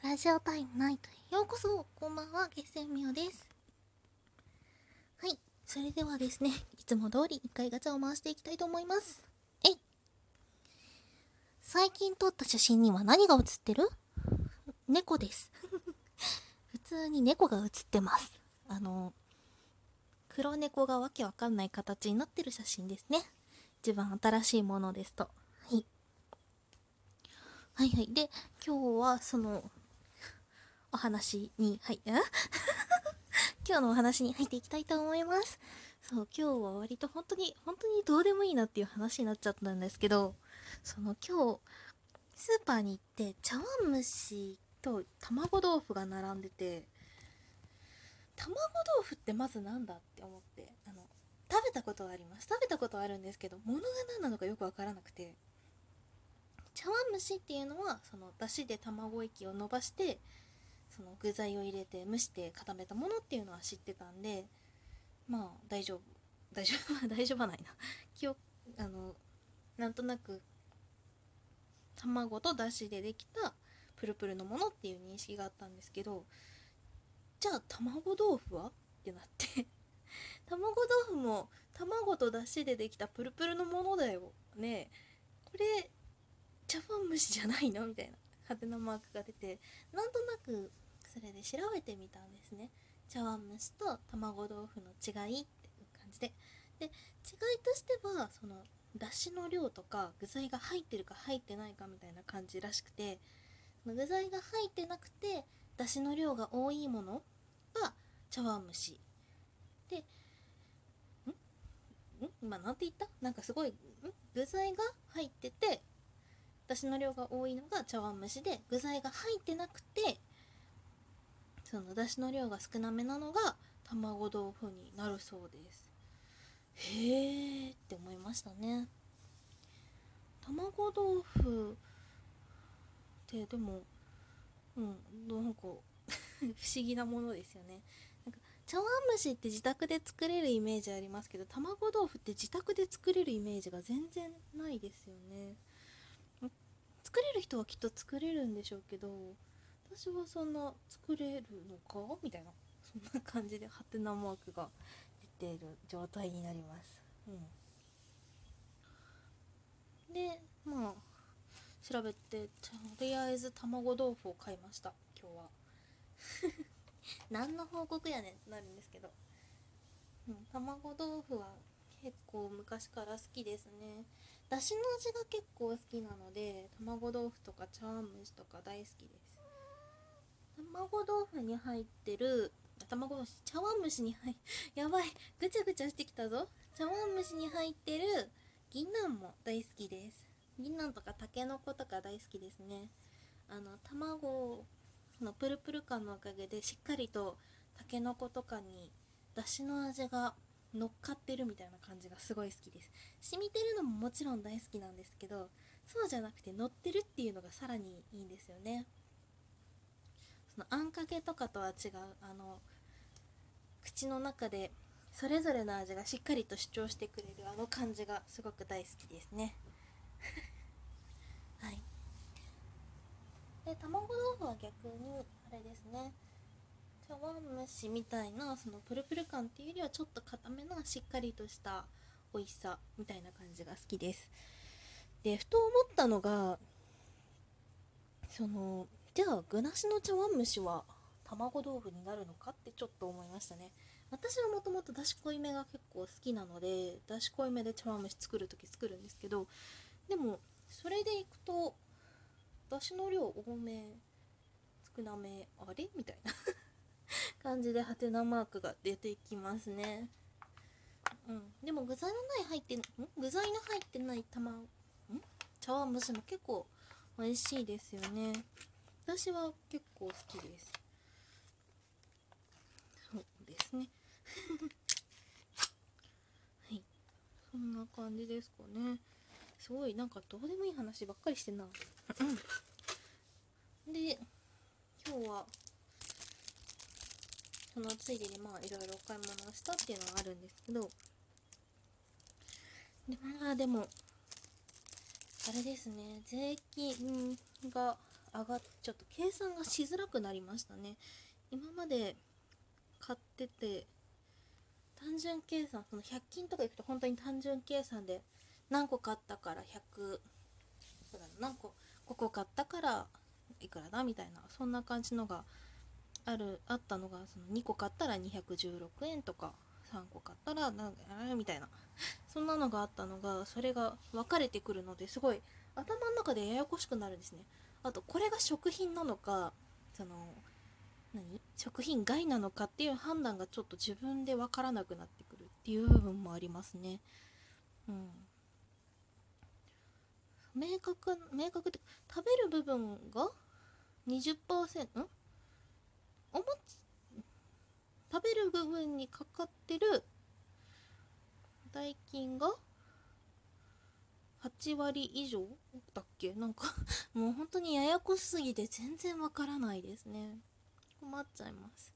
ラジオタイムナイトへようこそこんばんは、月星みおです。はい、それではですね、いつも通り一回ガチャを回していきたいと思います。えい最近撮った写真には何が写ってる？猫です。普通に猫が写ってます。あの、黒猫がわけわかんない形になってる写真ですね。一番新しいものですと。はい。はいはい。で、今日はその、お話に、はい、今日のお話に入っていきたいと思います。そう、今日は割と本当に、本当にどうでもいいなっていう話になっちゃったんですけど、その今日、スーパーに行って、茶碗蒸しと卵豆腐が並んでて、卵豆腐ってまずなんだって思って、あの、食べたことはあります。食べたことはあるんですけど、物が何なのかよくわからなくて、茶碗蒸しっていうのはそのだしで卵液を伸ばしてその具材を入れて蒸して固めたものっていうのは知ってたんでまあ大丈夫。大丈夫大丈夫はないな。記憶あのなんとなく卵とだしでできたプルプルのものっていう認識があったんですけどじゃあ卵豆腐はってなって。卵豆腐も卵とだしでできたプルプルのものだよね。これ茶碗蒸しじゃないの？みたいな。ハテナマークが出て。なんとなくそれで調べてみたんですね。茶碗蒸しと卵豆腐の違いっていう感じで。で違いとしてはそのだしの量とか具材が入ってるか入ってないかみたいな感じらしくて具材が入ってなくてだしの量が多いものが茶碗蒸し。でん？ん？今なんて言った？なんかすごいん？具材が入っててだしの量が多いのが茶碗蒸しで具材が入ってなくてそのだしの量が少なめなのが卵豆腐になるそうです。へーって思いましたね。卵豆腐ってでもうんなんか 不思議なものですよね。なんか茶碗蒸しって自宅で作れるイメージありますけど卵豆腐って自宅で作れるイメージが全然ないですよね。作れる人はきっと作れるんでしょうけど私はそんな作れるのかみたいなそんな感じでハテナマークが出ている状態になります、うん、でまあ調べてとりあえず卵豆腐を買いました今日は。何の報告やねんってなるんですけど、うん、卵豆腐は結構昔から好きですね。だしの味が結構好きなので卵豆腐とか茶碗蒸しとか大好きです卵豆腐に入ってる卵豆腐茶碗蒸しに入 やばいぐちゃぐちゃしてきたぞ。茶碗蒸しに入ってる銀杏も大好きです。銀杏とかたけのことか大好きですね。あの卵のプルプル感のおかげでしっかりとたけのことかにだしの味が乗っかってるみたいな感じがすごい好きです。染みてるのももちろん大好きなんですけどそうじゃなくて乗ってるっていうのがさらにいいんですよね。そのあんかけとかとは違うあの口の中でそれぞれの味がしっかりと主張してくれるあの感じがすごく大好きですね。はい。で卵豆腐は逆にあれですね。茶碗蒸しみたいなそのプルプル感っていうよりはちょっと固めなしっかりとした美味しさみたいな感じが好きです。でふと思ったのがそのじゃあ具なしの茶碗蒸しは卵豆腐になるのかってちょっと思いましたね。私はもともとだし濃いめが結構好きなのでだし濃いめで茶碗蒸し作る時作るんですけどでもそれでいくとだしの量多め少なめあれみたいな 感じでハテナマークが出てきますね。うん。でも具材のない入ってん？具材の入ってない卵ん？茶碗蒸しも結構美味しいですよね。私は結構好きです。そうですね。はい。そんな感じですかね。すごいなんかどうでもいい話ばっかりしてんな。で今日はそのついでにまあいろいろお買い物をしたっていうのはあるんですけど。でまあでもあれですね。税金が上がっちょっと計算がしづらくなりましたね。今まで買ってて単純計算その100均とか行くと本当に単純計算で何個買ったから100何個5個買ったからいくらだみたいなそんな感じのがあるあったのがその2個買ったら216円とか3個買ったらなんかみたいなそんなのがあったのがそれが分かれてくるのですごい頭の中でややこしくなるんですね。あとこれが食品なのかその何？食品外なのかっていう判断がちょっと自分で分からなくなってくるっていう部分もありますね。うん。明確明確って食べる部分が20%ん？おも食べる部分にかかってる代金が8割以上だっけ？なんか もう本当にややこしすぎて全然わからないですね。困っちゃいます。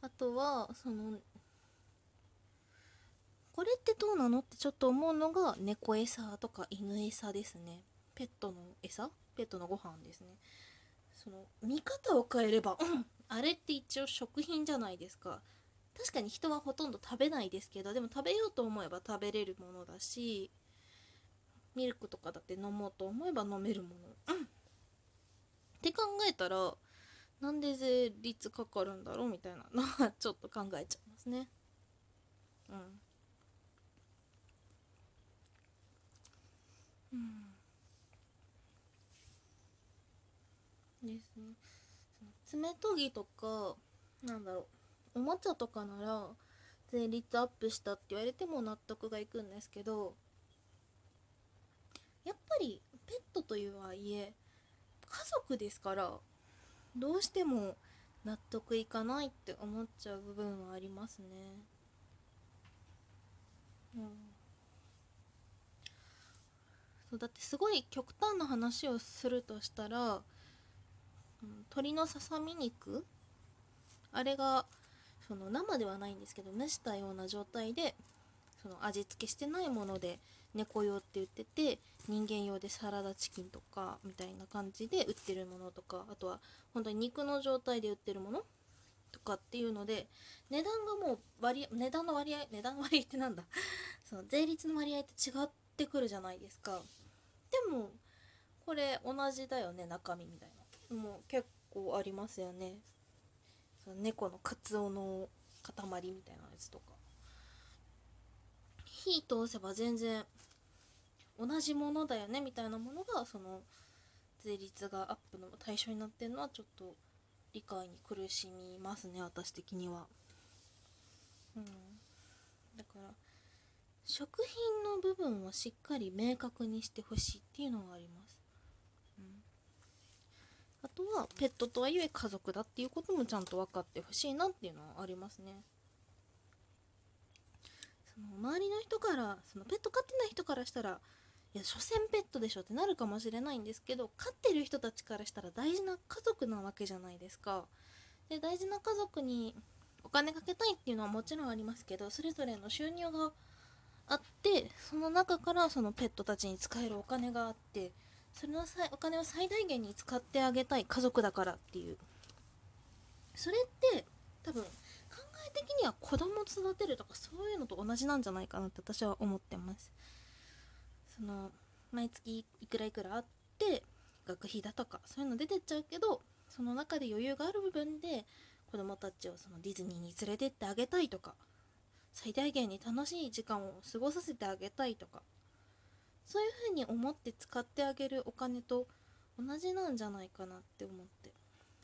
あとはそのこれってどうなの？ってちょっと思うのが猫餌とか犬餌ですね。ペットの餌？ペットのご飯ですね。その見方を変えれば、うん、あれって一応食品じゃないですか。確かに人はほとんど食べないですけどでも食べようと思えば食べれるものだしミルクとかだって飲もうと思えば飲めるもの、うん、って考えたらなんで税率かかるんだろうみたいなのは ちょっと考えちゃいますね。うん。うん。ですね。爪研ぎとかなんだろう。おもちゃとかなら税率アップしたって言われても納得がいくんですけどやっぱりペットというはいえ家族ですからどうしても納得いかないって思っちゃう部分はありますね。うん。そうだってすごい極端な話をするとしたら鶏のささみ肉あれがその生ではないんですけど蒸したような状態でその味付けしてないもので猫用って言ってて人間用でサラダチキンとかみたいな感じで売ってるものとかあとは本当に肉の状態で売ってるものとかっていうので値段がもう割値段の割合値段割合ってなんだ？その税率の割合って違ってくるじゃないですか。でもこれ同じだよね中身みたいな。もう結構ありますよね。その猫のカツオの塊みたいなやつとか。火通せば全然同じものだよねみたいなものがその税率がアップの対象になってるのはちょっと理解に苦しみますね私的には。うん。だから食品の部分をしっかり明確にしてほしいっていうのはあります。うん。あとはペットとはいえ家族だっていうこともちゃんと分かってほしいなっていうのはありますね。その周りの人からそのペット飼ってない人からしたらいや所詮ペットでしょってなるかもしれないんですけど飼ってる人たちからしたら大事な家族なわけじゃないですか。で大事な家族にお金かけたいっていうのはもちろんありますけどそれぞれの収入があってその中からそのペットたちに使えるお金があってそれのお金を最大限に使ってあげたい家族だからっていう。それって多分的には子供育てるとかそういうのと同じなんじゃないかなって私は思ってます。その毎月いくらいくらあって学費だとかそういうの出てっちゃうけどその中で余裕がある部分で子供たちをそのディズニーに連れてってあげたいとか最大限に楽しい時間を過ごさせてあげたいとかそういうふうに思って使ってあげるお金と同じなんじゃないかなって思って。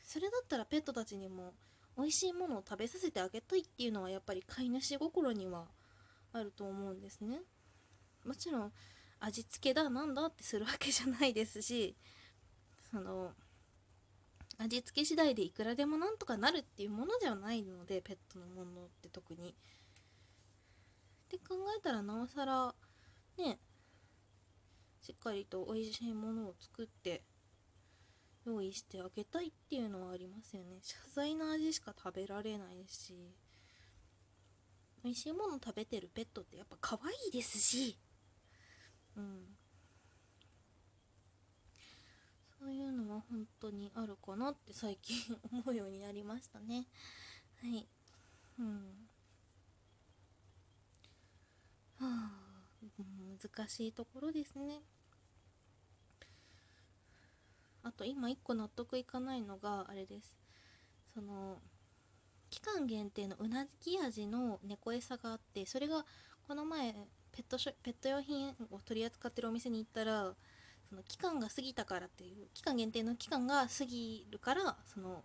それだったらペットたちにも美味しいものを食べさせてあげたいっていうのはやっぱり飼い主心にはあると思うんですねもちろん味付けだなんだってするわけじゃないですしその味付け次第でいくらでもなんとかなるっていうものではないのでペットのものって特に。って考えたらなおさらねしっかりと美味しいものを作って用意してあげたいっていうのはありますよね。謝罪の味しか食べられないし。美味しいもの食べてるペットってやっぱ可愛いですし。うん。そういうのは本当にあるかなって最近思うようになりましたね。はい。うん。はあ難しいところですね。あと今1個納得いかないのがあれです。その期間限定のうなぎ味の猫餌があってそれがこの前ペットショペット用品を取り扱ってるお店に行ったらその期間が過ぎたからっていう期間限定の期間が過ぎるからその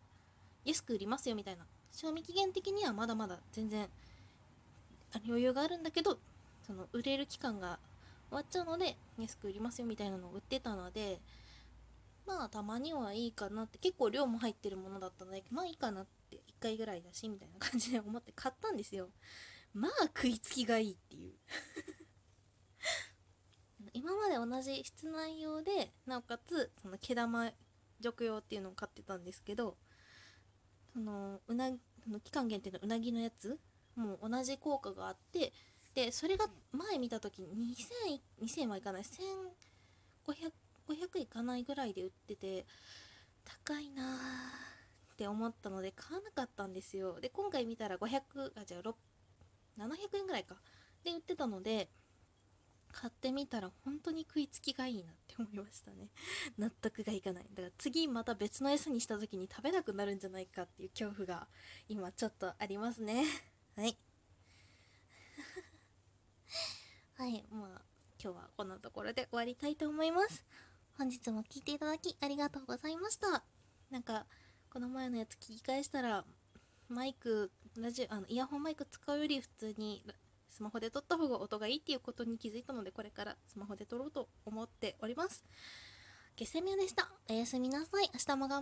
安く売りますよみたいな。賞味期限的にはまだまだ全然余裕があるんだけどその売れる期間が終わっちゃうので安く売りますよみたいなのを売ってたのでまあたまにはいいかなって結構量も入ってるものだったのでまあいいかなって1回ぐらいだしみたいな感じで思って買ったんですよ。まあ食いつきがいいっていう。今まで同じ室内用でなおかつその毛玉除去用っていうのを買ってたんですけどそのうなその期間限定のうなぎのやつもう同じ効果があってでそれが前見た時2000 2000はいかない1500 500いかないぐらいで売ってて高いなーって思ったので買わなかったんですよ。で今回見たら500あじゃあ700円ぐらいか。で売ってたので買ってみたら本当に食いつきがいいなって思いましたね。納得がいかない。だから次また別の餌にした時に食べなくなるんじゃないかっていう恐怖が今ちょっとありますね。はい。はいまあ今日はこんなところで終わりたいと思います。本日も聞いていただきありがとうございましたなんかこの前のやつ聞き返したらマイクラジあのイヤホンマイク使うより普通にスマホで撮った方が音がいいっていうことに気づいたのでこれからスマホで撮ろうと思っております。ゲセミュでした。おやすみなさい。明日も頑張